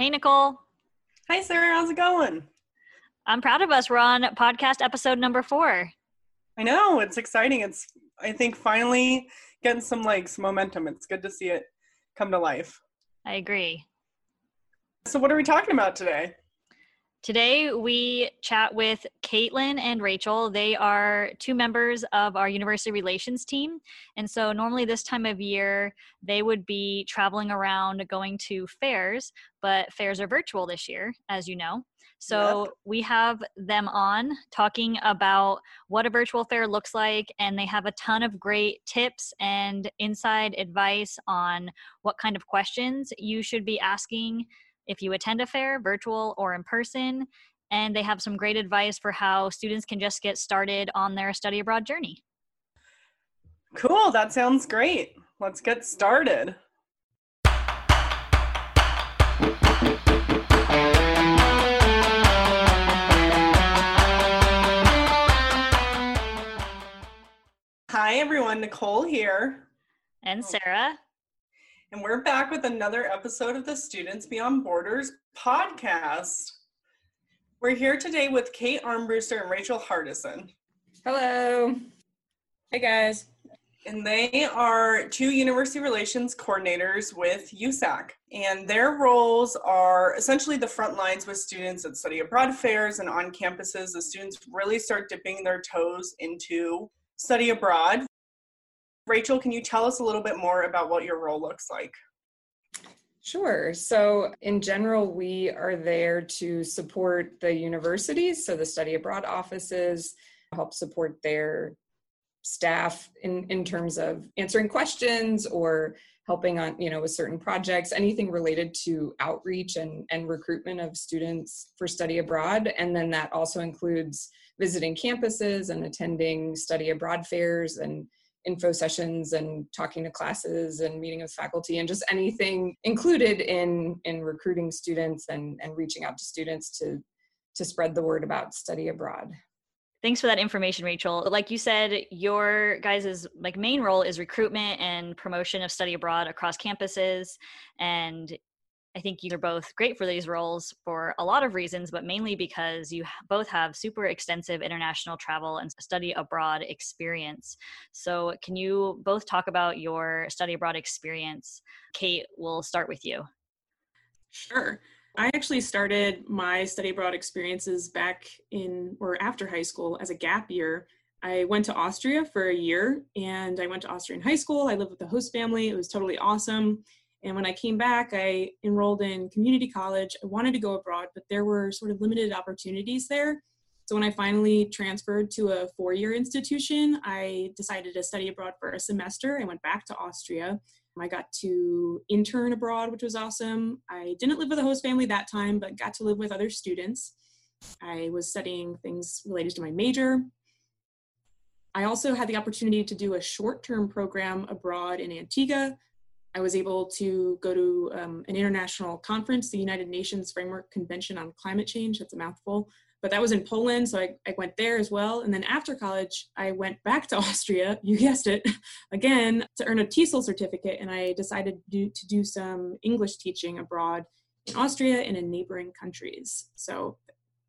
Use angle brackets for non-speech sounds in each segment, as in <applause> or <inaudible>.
Hey, Nicole. Hi, Sarah. How's it going? I'm proud of us. We're on podcast episode number four. I know. It's exciting. It's, I think, finally getting some like some momentum. It's good to see it come to life. I agree. So, what are we talking about today? Today, we chat with Caitlin and Rachel. They are two members of our university relations team. And so, normally, this time of year, they would be traveling around going to fairs, but fairs are virtual this year, as you know. So, yep. we have them on talking about what a virtual fair looks like, and they have a ton of great tips and inside advice on what kind of questions you should be asking if you attend a fair, virtual or in person. And they have some great advice for how students can just get started on their study abroad journey. Cool, that sounds great. Let's get started. Hi, everyone. Nicole here. And Sarah and we're back with another episode of the Students Beyond Borders podcast. We're here today with Kate Armbruster and Rachel Hardison. Hello. Hey, guys. And they are two university relations coordinators with USAC. And their roles are essentially the front lines with students at study abroad fairs and on campuses. The students really start dipping their toes into study abroad Rachel, can you tell us a little bit more about what your role looks like? Sure. So, in general, we are there to support the universities, so the study abroad offices, help support their staff in, in terms of answering questions or helping on, you know, with certain projects, anything related to outreach and, and recruitment of students for study abroad. And then that also includes visiting campuses and attending study abroad fairs and info sessions and talking to classes and meeting with faculty and just anything included in in recruiting students and and reaching out to students to to spread the word about study abroad. Thanks for that information rachel. Like you said your guys' like main role is recruitment and promotion of study abroad across campuses and I think you're both great for these roles for a lot of reasons, but mainly because you both have super extensive international travel and study abroad experience. So, can you both talk about your study abroad experience? Kate, we'll start with you. Sure. I actually started my study abroad experiences back in or after high school as a gap year. I went to Austria for a year and I went to Austrian high school. I lived with the host family. It was totally awesome. And when I came back, I enrolled in community college. I wanted to go abroad, but there were sort of limited opportunities there. So when I finally transferred to a four year institution, I decided to study abroad for a semester. I went back to Austria. I got to intern abroad, which was awesome. I didn't live with a host family that time, but got to live with other students. I was studying things related to my major. I also had the opportunity to do a short term program abroad in Antigua I was able to go to um, an international conference, the United Nations Framework Convention on Climate Change. That's a mouthful, but that was in Poland, so I, I went there as well. And then after college, I went back to <laughs> Austria, you guessed it, again, to earn a TESOL certificate. And I decided to do, to do some English teaching abroad in Austria and in neighboring countries. So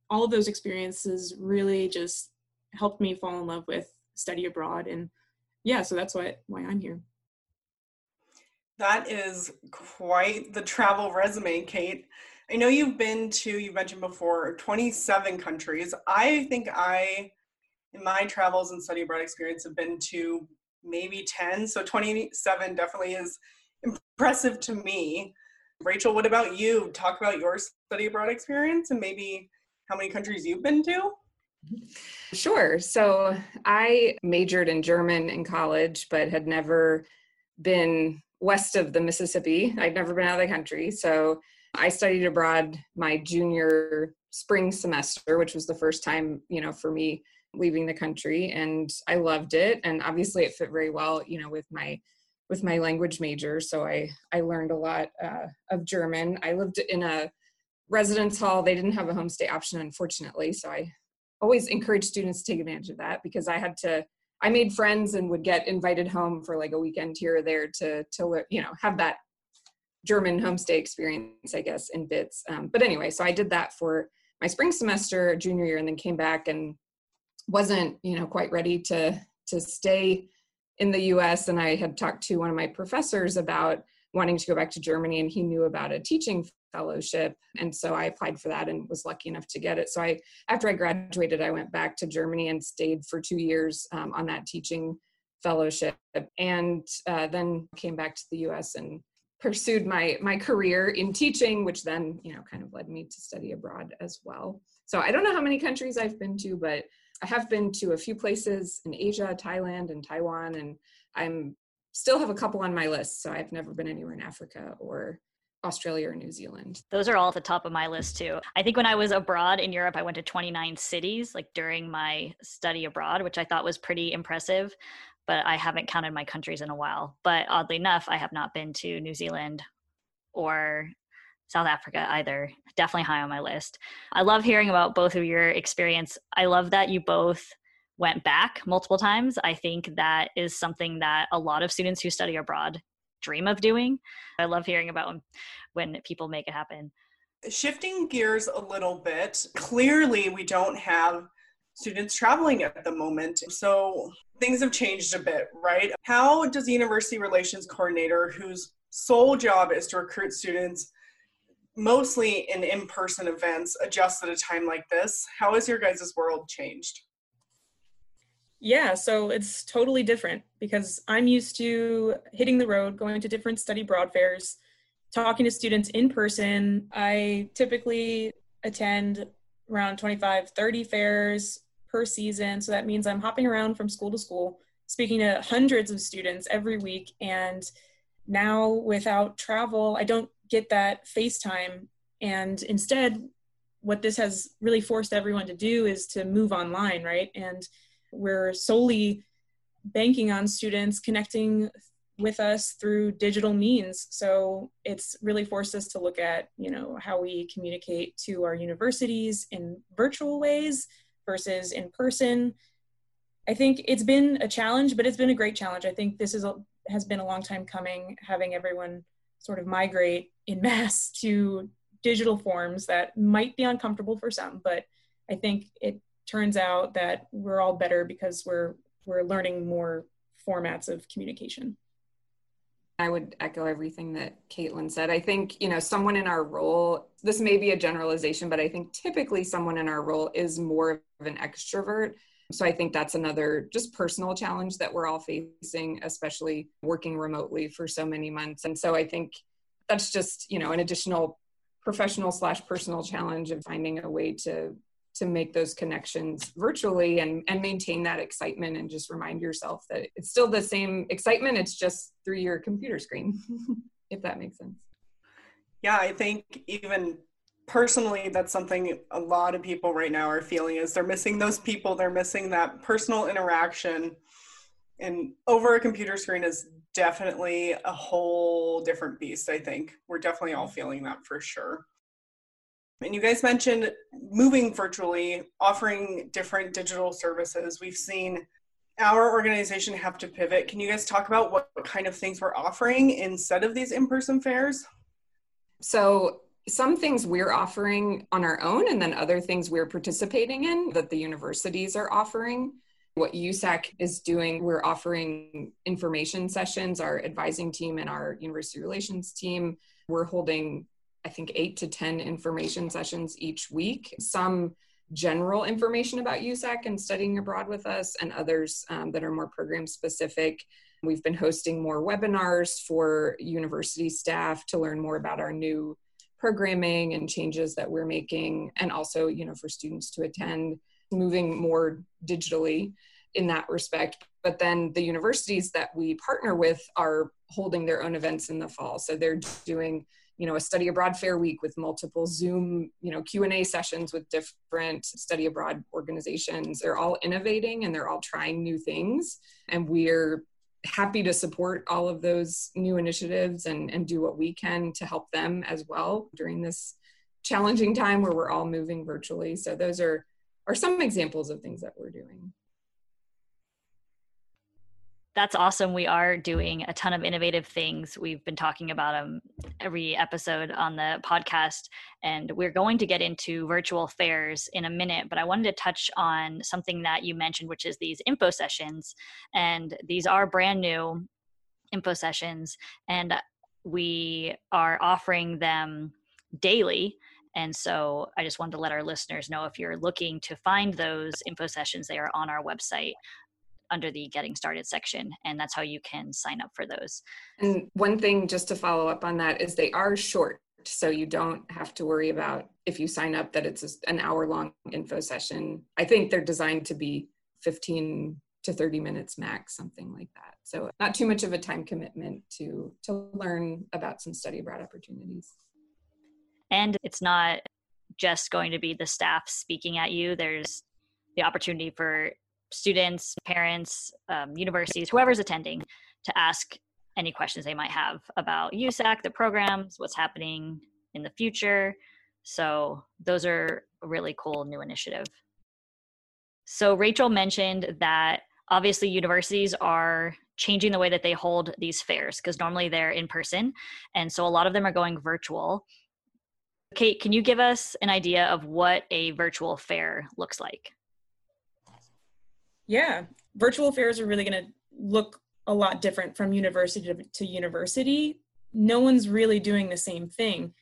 all of those experiences really just helped me fall in love with study abroad. And yeah, so that's why, why I'm here. That is quite the travel resume, Kate. I know you've been to, you mentioned before, 27 countries. I think I, in my travels and study abroad experience, have been to maybe 10. So 27 definitely is impressive to me. Rachel, what about you? Talk about your study abroad experience and maybe how many countries you've been to. Mm-hmm. Sure. So I majored in German in college, but had never been west of the Mississippi. I'd never been out of the country. So I studied abroad my junior spring semester, which was the first time, you know, for me leaving the country and I loved it and obviously it fit very well, you know, with my with my language major. So I I learned a lot uh, of German. I lived in a residence hall. They didn't have a homestay option unfortunately, so I always encourage students to take advantage of that because I had to I made friends and would get invited home for like a weekend here or there to to you know have that German homestay experience, I guess, in bits. Um, but anyway, so I did that for my spring semester, junior year, and then came back and wasn't, you know, quite ready to to stay in the U.S. And I had talked to one of my professors about wanting to go back to Germany, and he knew about a teaching fellowship, and so I applied for that and was lucky enough to get it. So I, after I graduated, I went back to Germany and stayed for two years um, on that teaching fellowship, and uh, then came back to the U.S. and pursued my my career in teaching which then you know kind of led me to study abroad as well so i don't know how many countries i've been to but i have been to a few places in asia thailand and taiwan and i'm still have a couple on my list so i've never been anywhere in africa or australia or new zealand those are all at the top of my list too i think when i was abroad in europe i went to 29 cities like during my study abroad which i thought was pretty impressive but I haven't counted my countries in a while. But oddly enough, I have not been to New Zealand or South Africa either. Definitely high on my list. I love hearing about both of your experience. I love that you both went back multiple times. I think that is something that a lot of students who study abroad dream of doing. I love hearing about when, people make it happen. Shifting gears a little bit, clearly we don't have students traveling at the moment. So things have changed a bit, right? How does the university relations coordinator, whose sole job is to recruit students mostly in in-person events, adjust at a time like this? How has your guys' world changed? Yeah, so it's totally different because I'm used to hitting the road, going to different study abroad fairs, talking to students in person. I typically attend around 25, 30 fairs per season. So that means I'm hopping around from school to school, speaking to hundreds of students every week. And now without travel, I don't get that FaceTime. And instead, what this has really forced everyone to do is to move online, right? And we're solely banking on students connecting with us through digital means so it's really forced us to look at you know how we communicate to our universities in virtual ways versus in person. I think it's been a challenge, but it's been a great challenge. I think this is a, has been a long time coming, having everyone sort of migrate in <laughs> mass to digital forms that might be uncomfortable for some, but I think it turns out that we're all better because we're we're learning more formats of communication. I would echo everything that Caitlin said. I think, you know, someone in our role, this may be a generalization, but I think typically someone in our role is more of an extrovert. So I think that's another just personal challenge that we're all facing, especially working remotely for so many months. And so I think that's just, you know, an additional professional slash personal challenge of finding a way to to make those connections virtually and, and maintain that excitement and just remind yourself that it's still the same excitement it's just through your computer screen <laughs> if that makes sense. Yeah i think even personally that's something a lot of people right now are feeling is they're missing those people they're missing that personal interaction. And over a computer screen is definitely a whole different beast i think. We're definitely all feeling that for sure and you guys mentioned moving virtually, offering different digital services. We've seen our organization have to pivot. Can you guys talk about what, kind of things we're offering instead of these in person fairs? So, some things we're offering on our own, and then other things we're participating in that the universities are offering. What USAC is doing, we're offering information sessions, our advising team and our university relations team. We're holding I think, eight to 10 information sessions each week. Some general information about USAC and studying abroad with us, and others um, that are more program specific. We've been hosting more webinars for university staff to learn more about our new programming and changes that we're making, and also, you know, for students to attend, moving more digitally in that respect. But then the universities that we partner with are holding their own events in the fall. So they're doing you know a study abroad fair week with multiple zoom you know q&a sessions with different study abroad organizations. They're all innovating and they're all trying new things. And we're happy to support all of those new initiatives and, and do what we can to help them as well during this challenging time where we're all moving virtually. So those are are some examples of things that we're doing That's awesome. We are doing a ton of innovative things. We've been talking about them every episode on the podcast, and we're going to get into virtual fairs in a minute. But I wanted to touch on something that you mentioned, which is these info sessions. And these are brand new info sessions, and we are offering them daily. And so I just wanted to let our listeners know if you're looking to find those info sessions, they are on our website under the getting started section and that's how you can sign up for those. And one thing just to follow up on that is they are short so you don't have to worry about if you sign up that it's an hour long info session. I think they're designed to be 15 to 30 minutes max something like that. So not too much of a time commitment to to learn about some study abroad opportunities. And it's not just going to be the staff speaking at you. There's the opportunity for students parents um, universities whoever's attending to ask any questions they might have about usac the programs what's happening in the future. So those are a really cool new initiative. So rachel mentioned that obviously universities are changing the way that they hold these fairs because normally they're in person and so a lot of them are going virtual. Kate, can you give us an idea of what a virtual fair looks like? Yeah, virtual fairs are really going to look a lot different from university to, university. No one's really doing the same thing.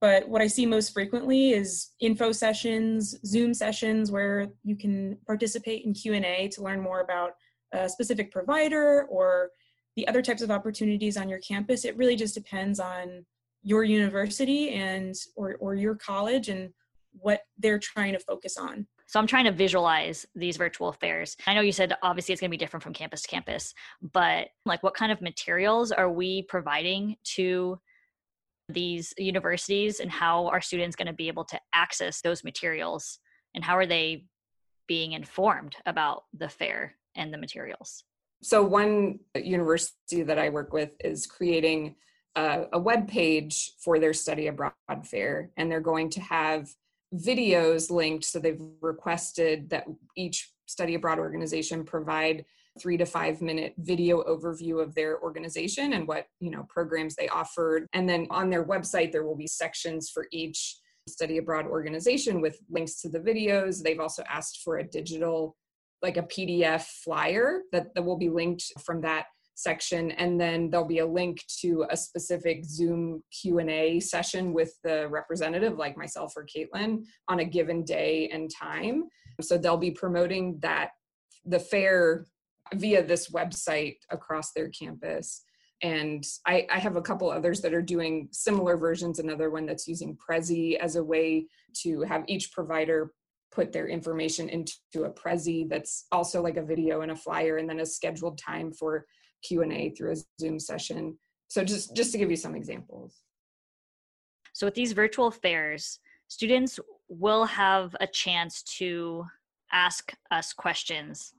But what I see most frequently is info sessions, Zoom sessions where you can participate in Q&A to learn more about a specific provider or the other types of opportunities on your campus. It really just depends on your university and or, or your college and what they're trying to focus on so i'm trying to visualize these virtual fairs i know you said obviously it's going to be different from campus to campus but like what kind of materials are we providing to these universities and how are students going to be able to access those materials? And how are they being informed about the fair and the materials? So one uh, university that i work with is creating a, a web page for their study abroad fair, and they're going to have videos linked. So they've requested that each study abroad organization provide three to five minute video overview of their organization and what you know programs they offered and then on their website there will be sections for each study abroad organization with links to the videos they've also asked for a digital like a pdf flyer that, that will be linked from that section and then there'll be a link to a specific zoom q&a session with the representative like myself or caitlin on a given day and time. So they'll be promoting that the fair via this website across their campus. And I, I, have a couple others that are doing similar versions. Another one that's using prezi as a way to have each provider put their information into a prezi that's also like a video and a flyer and then a scheduled time for q&a through a zoom session. So just just to give you some examples. So with these virtual fairs students will have a chance to ask us questions.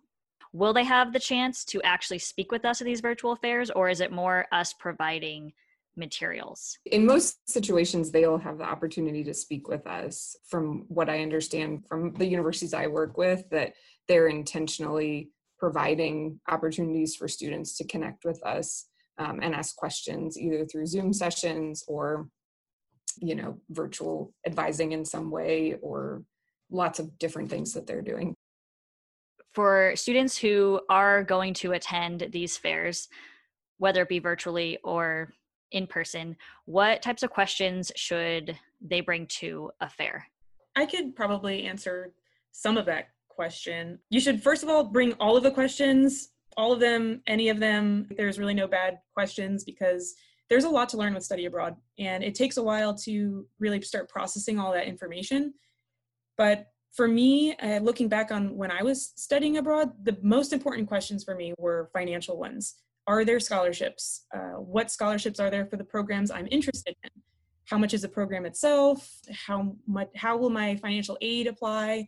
Will they have the chance to actually speak with us at these virtual fairs or is it more us providing materials in most situations they'll have the opportunity to speak with us from what i understand from the universities i work with that they're intentionally providing opportunities for students to connect with us um, and ask questions either through Zoom sessions or, you know, virtual advising in some way or lots of different things that they're doing. For students who are going to attend these fairs, whether it be virtually or in person, what types of questions should they bring to a fair? I could probably answer some of that question. You should first of all bring all of the questions, all of them, any of them. There's really no bad questions because there's a lot to learn with study abroad and it takes a while to really start processing all that information. But for me, uh, looking back on when I was studying abroad, the most important questions for me were financial ones. Are there scholarships? Uh, what scholarships are there for the programs I'm interested in? How much is the program itself? How much? How will my financial aid apply?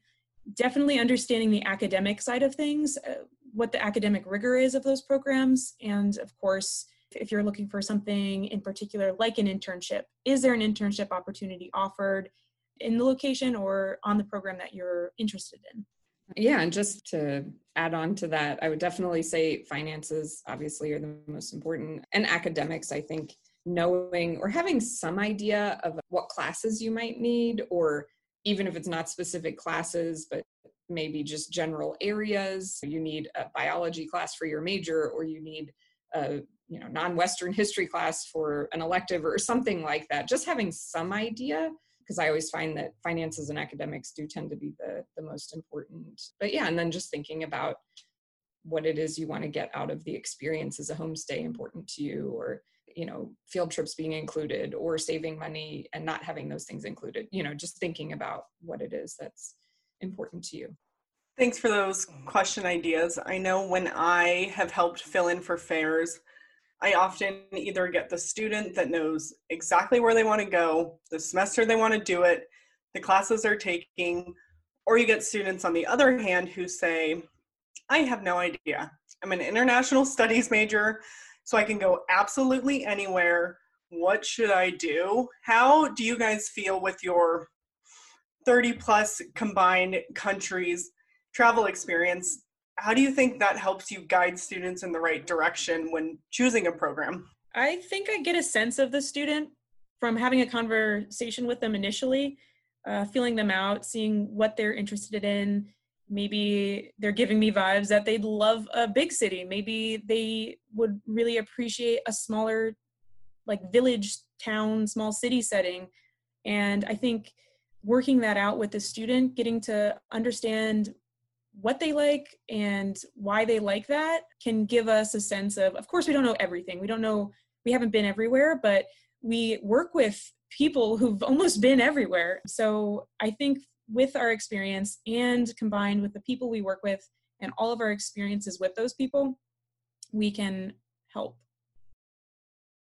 definitely understanding the academic side of things, uh, what the academic rigor is of those programs, and of course, if you're looking for something in particular like an internship, is there an internship opportunity offered in the location or on the program that you're interested in? Yeah, and just to add on to that, I would definitely say finances obviously are the most important, and academics, I think knowing or having some idea of what classes you might need, or even if it's not specific classes, but maybe just general areas. You need a biology class for your major, or you need a you know non-Western history class for an elective, or something like that. Just having some idea because I always find that finances and academics do tend to be the, the most important. But yeah, and then just thinking about what it is you want to get out of the experience. Is a homestay important to you or you know field trips being included or saving money and not having those things included you know just thinking about what it is that's important to you thanks for those mm. question ideas i know when i have helped fill in for fairs I often either get the student that knows exactly where they want to go, the semester they want to do it, the classes they're taking, or you get students on the other hand who say, I have no idea. I'm an international studies major, so I can go absolutely anywhere. What should I do? How do you guys feel with your 30 plus combined countries travel experience? How do you think that helps you guide students in the right direction when choosing a program? I think I get a sense of the student from having a conversation with them initially, uh, feeling them out, seeing what they're interested in. Maybe they're giving me vibes that they'd love a big city. Maybe they would really appreciate a smaller, like village, town, small city setting. And I think working that out with the student, getting to understand what they like and why they like that can give us a sense of of course we don't know everything. We don't know we haven't been everywhere but we work with people who've <laughs> almost been everywhere. So i think with our experience and combined with the people we work with and all of our experiences with those people we can help.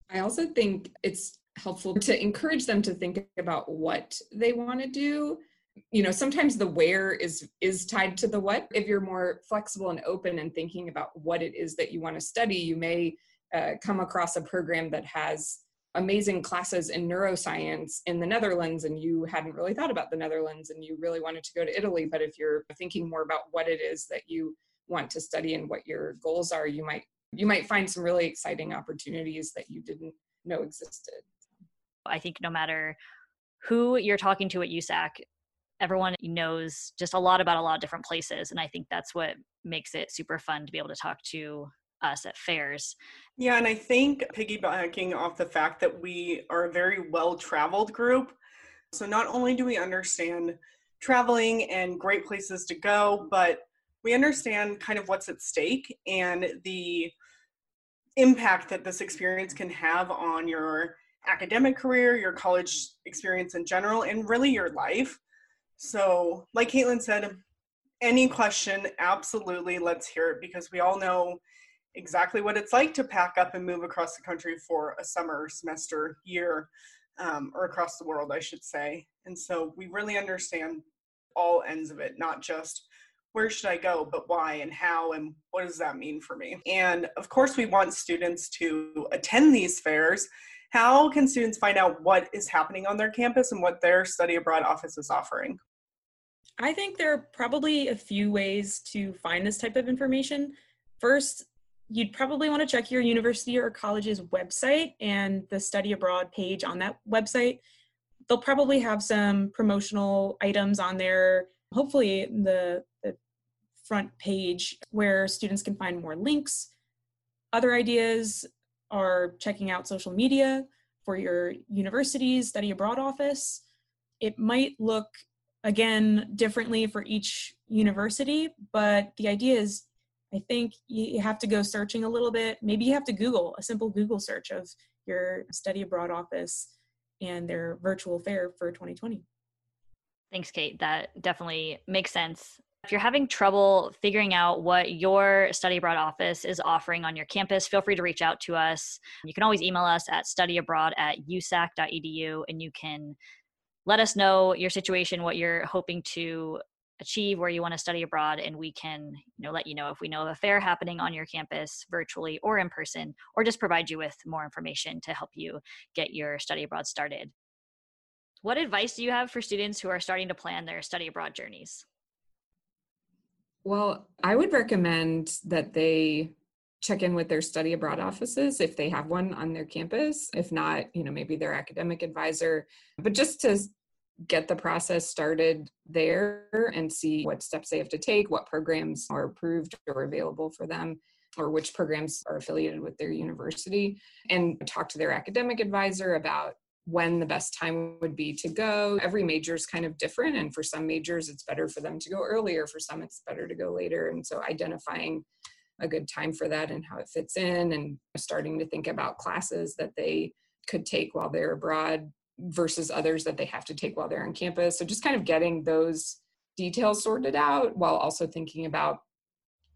I also think it's helpful to encourage them to think about what they want to do you know sometimes the where is is tied to the what. If you're more flexible and open and thinking about what it is that you want to study you may uh, come across a program that has amazing classes in neuroscience in the netherlands and you hadn't really thought about the netherlands and you really wanted to go to italy. But if you're thinking more about what it is that you want to study and what your goals are you might you might find some really exciting opportunities that you didn't know existed. I think no matter who you're talking to at usac everyone knows just a lot about a lot of different places and i think that's what makes it super fun to be able to talk to us at fairs yeah and i think piggybacking off the fact that we are a very well traveled group so not only do we understand traveling and great places to go but we understand kind of what's at stake and the impact that this experience can have on your academic career, your college experience in general, and really your life. So, like Caitlin said, any question, absolutely, let's hear it because we all know exactly what it's like to pack up and move across the country for a summer, semester, year, um, or across the world, I should say. And so we really understand all ends of it, not just where should I go, but why and how and what does that mean for me. And of course, we want students to attend these fairs how can students find out what is happening on their campus and what their study abroad office is offering? I think there are probably a few ways to find this type of information. First, you'd probably want to check your university or college's website and the study abroad page on that website. They'll probably have some promotional items on there, hopefully the, the front page where students can find more links. Other ideas are checking out social media for your university's study abroad office. It might look again differently for each university but the idea is i think you have to go searching a little bit. Maybe you have to google a simple google search of your study abroad office and their virtual fair for 2020 thanks kate. That definitely makes sense. If you're having trouble figuring out what your study abroad office is offering on your campus, feel free to reach out to us. You can always email us at studyabroad at usac.edu and you can let us know your situation, what you're hoping to achieve, where you want to study abroad, and we can you know let you know if we know of a fair happening on your campus, virtually or in person, or just provide you with more information to help you get your study abroad started. What advice do you have for students who are starting to plan their study abroad journeys? Well, I would recommend that they check in with their study abroad offices if they have one on their campus. If not, you know, maybe their academic advisor, but just to get the process started there and see what steps they have to take, what programs are approved or available for them, or which programs are affiliated with their university, and talk to their academic advisor about when the best time would be to go. Every major is kind of different, and for some majors, it's better for them to go earlier, for some, it's better to go later. And so, identifying a good time for that and how it fits in, and starting to think about classes that they could take while they're abroad versus others that they have to take while they're on campus. So, just kind of getting those details sorted out while also thinking about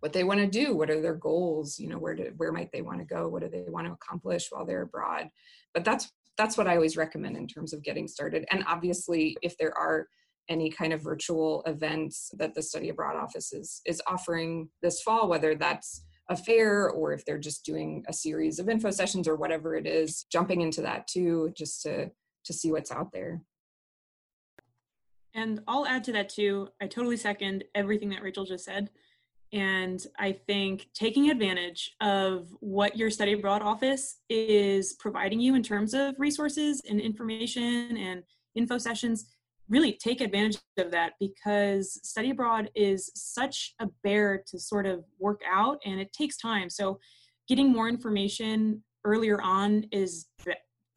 what they want to do what are their goals you know where do where might they want to go what do they want to accomplish while they're abroad but that's that's what I always recommend in terms of getting started. And obviously, if there are any kind of virtual events that the study abroad office is, is offering this fall, whether that's a fair or if they're just doing a series of info sessions or whatever it is, jumping into that too, just to to see what's out there. And I'll add to that too. I totally second everything that Rachel just said. And I think taking advantage of what your study abroad office is providing you in terms of resources and information and info sessions, really take advantage of that because study abroad is such a bear to sort of work out and it takes time. So, getting more information earlier on is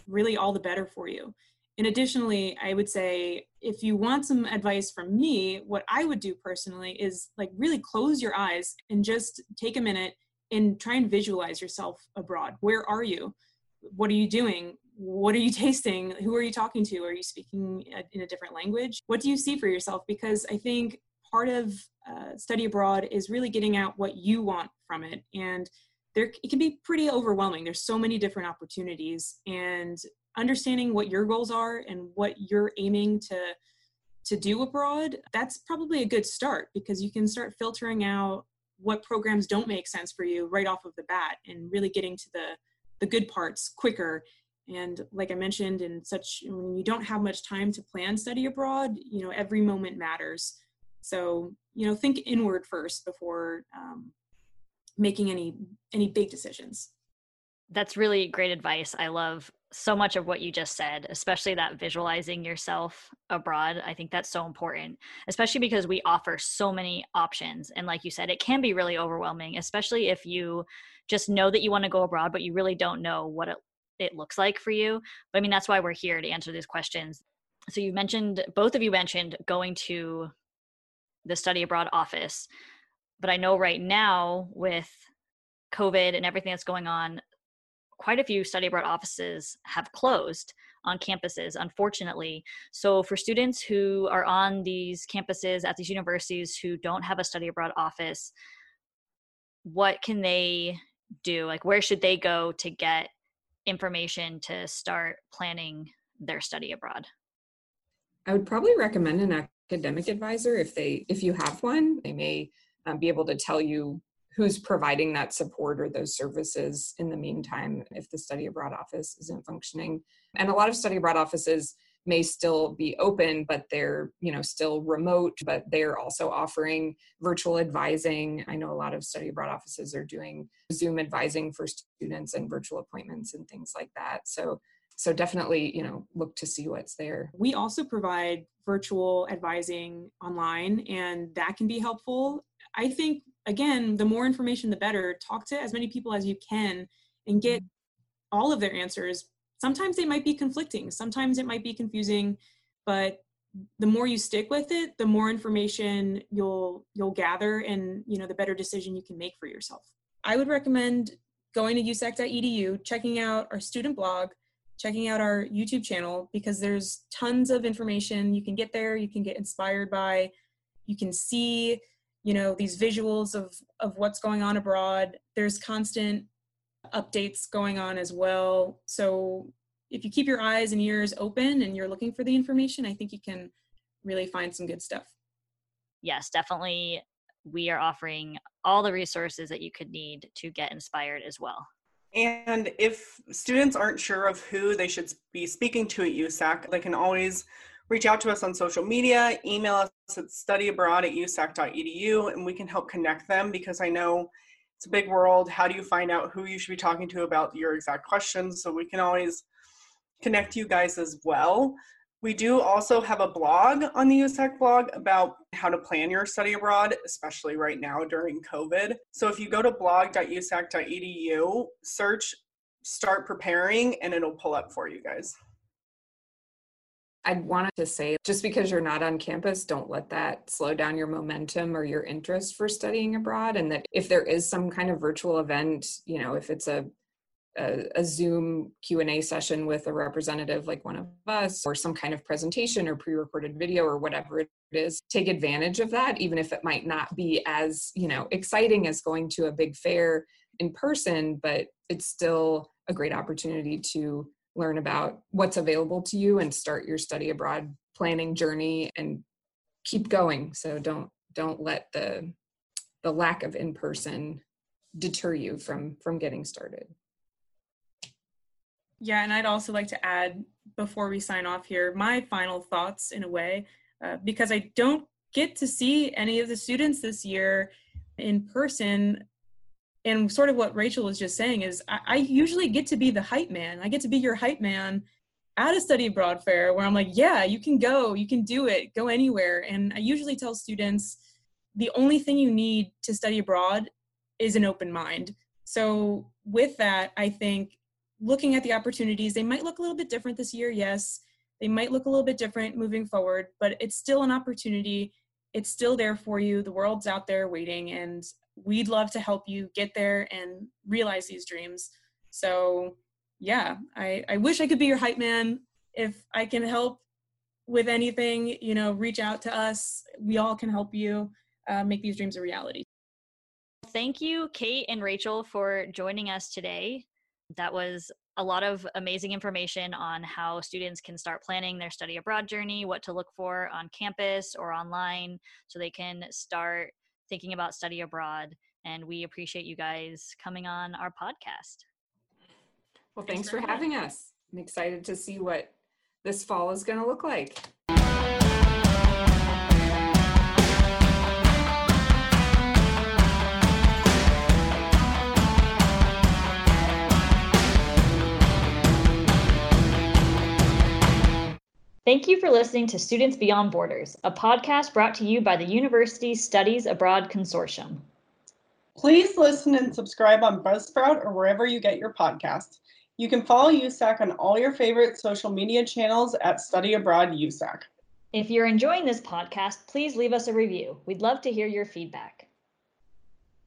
really all the better for you. And additionally, I would say if you want some advice from me, what I would do personally is like really close your eyes and just take a minute and try and visualize yourself abroad. Where are you? What are you doing? What are you <laughs> tasting? Who are you talking to? Are you speaking in a different language? What do you see for yourself? Because I think part of uh, study abroad is really getting out what you want from it. And there, it can be pretty overwhelming. There's so many different opportunities. And understanding what your goals are and what you're aiming to to do abroad that's probably a good start because you can start filtering out what programs don't make sense for you right off of the bat and really getting to the the good parts quicker and like i mentioned in such when you don't have much time to plan study abroad you know every moment matters so you know think inward first before um, making any any big decisions that's really great advice i love so much of what you just said, especially that visualizing yourself abroad. I think that's so important, especially because we offer so many options. And like you said, it can be really overwhelming, especially if you just know that you want to go abroad, but you really don't know what it, it looks like for you. But I mean, that's why we're here to answer these questions. So you mentioned, both of you mentioned going to the study abroad office. But I know right now with COVID and everything that's going on, quite a few study abroad offices have closed on campuses, unfortunately. So, for students who are on these campuses at these universities who don't have a study abroad office, what can they do? Like, where should they go to get information to start planning their study abroad? I would probably recommend an academic advisor if they if you have one. They may um, be able to tell you who's providing that support or those services in the meantime if the study abroad office isn't functioning and a lot of study abroad offices may still be open but they're you know still remote but they're also offering virtual advising i know a lot of study abroad offices are doing zoom advising for students and virtual appointments and things like that so so definitely you know look to see what's there we also provide virtual advising online and that can be helpful i think again, the more information, the better. Talk to as many people as you can and get mm-hmm. all of their answers. Sometimes they might be conflicting, sometimes it might be confusing, but the more you stick with it, the more information you'll you'll gather and you know the better decision you can make for yourself. I would recommend going to usac.edu, checking out our student blog, checking out our YouTube channel because there's tons of information you can get there, you can get inspired by, you can see you know these visuals of of what's going on abroad there's constant updates going on as well. So if you keep your eyes and ears open and you're looking for the information i think you can really find some good stuff. Yes definitely. We are offering all the resources that you could need to get inspired as well. And if students aren't sure of who they should be speaking to at USAC, they can always reach out to us on social media, email us at studyabroad at usac.edu, and we can help connect them because I know it's a big world. How do you find out who you should be talking to about your exact questions? So we can always connect you guys as well. We do also have a blog on the USAC blog about how to plan your study abroad, especially right now during COVID. So if you go to blog.usac.edu, search start preparing and it'll pull up for you guys. I wanted to say just because you're not on campus, don't let that slow down your momentum or your interest for studying abroad. And that if there is some kind of virtual event, you know, if it's a a, a, Zoom Q&A session with a representative like one of us or some kind of presentation or pre-recorded video or whatever it is, take advantage of that even if it might not be as, you know, exciting as going to a big fair in person, but it's still a great opportunity to learn about what's available to you and start your study abroad planning journey and keep going. So don't don't let the the lack of in person deter you from from getting started. Yeah and i'd also like to add before we sign off here my final thoughts in a way uh, because i don't get to see any of the students this year in person and sort of what Rachel was just saying is I, I, usually get to be the hype man. I get to be your hype man at a study abroad fair where I'm like, yeah, you can go, you can do it, go anywhere. And I usually tell students the only thing you need to study abroad is an open mind. So with that, I think looking at the opportunities, they might look a little bit different this year, yes. They might look a little bit different moving forward, but it's still an opportunity. It's still there for you. The world's out there waiting. And we'd love to help you get there and realize these dreams. So yeah, I, I wish I could be your hype man. If I can help with anything, you know, reach out to us. We all can help you uh, make these dreams a reality. Thank you, Kate and Rachel, for joining us today. That was a lot of amazing information on how students can start planning their study abroad journey, what to look for on campus or online, so they can start thinking about study abroad. And we appreciate you guys coming on our podcast. Well, thanks, thanks for having us. I'm excited to see what this fall is going to look like. Thank you for listening to Students Beyond Borders, a podcast brought to you by the University Studies Abroad Consortium. Please listen and subscribe on Buzzsprout or wherever you get your podcasts. You can follow USAC on all your favorite social media channels at Study Abroad USAC. If you're enjoying this podcast, please leave us a review. We'd love to hear your feedback.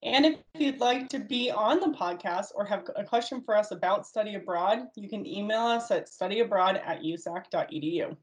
And if you'd like to be on the podcast or have a question for us about study abroad, you can email us at studyabroad at usac.edu.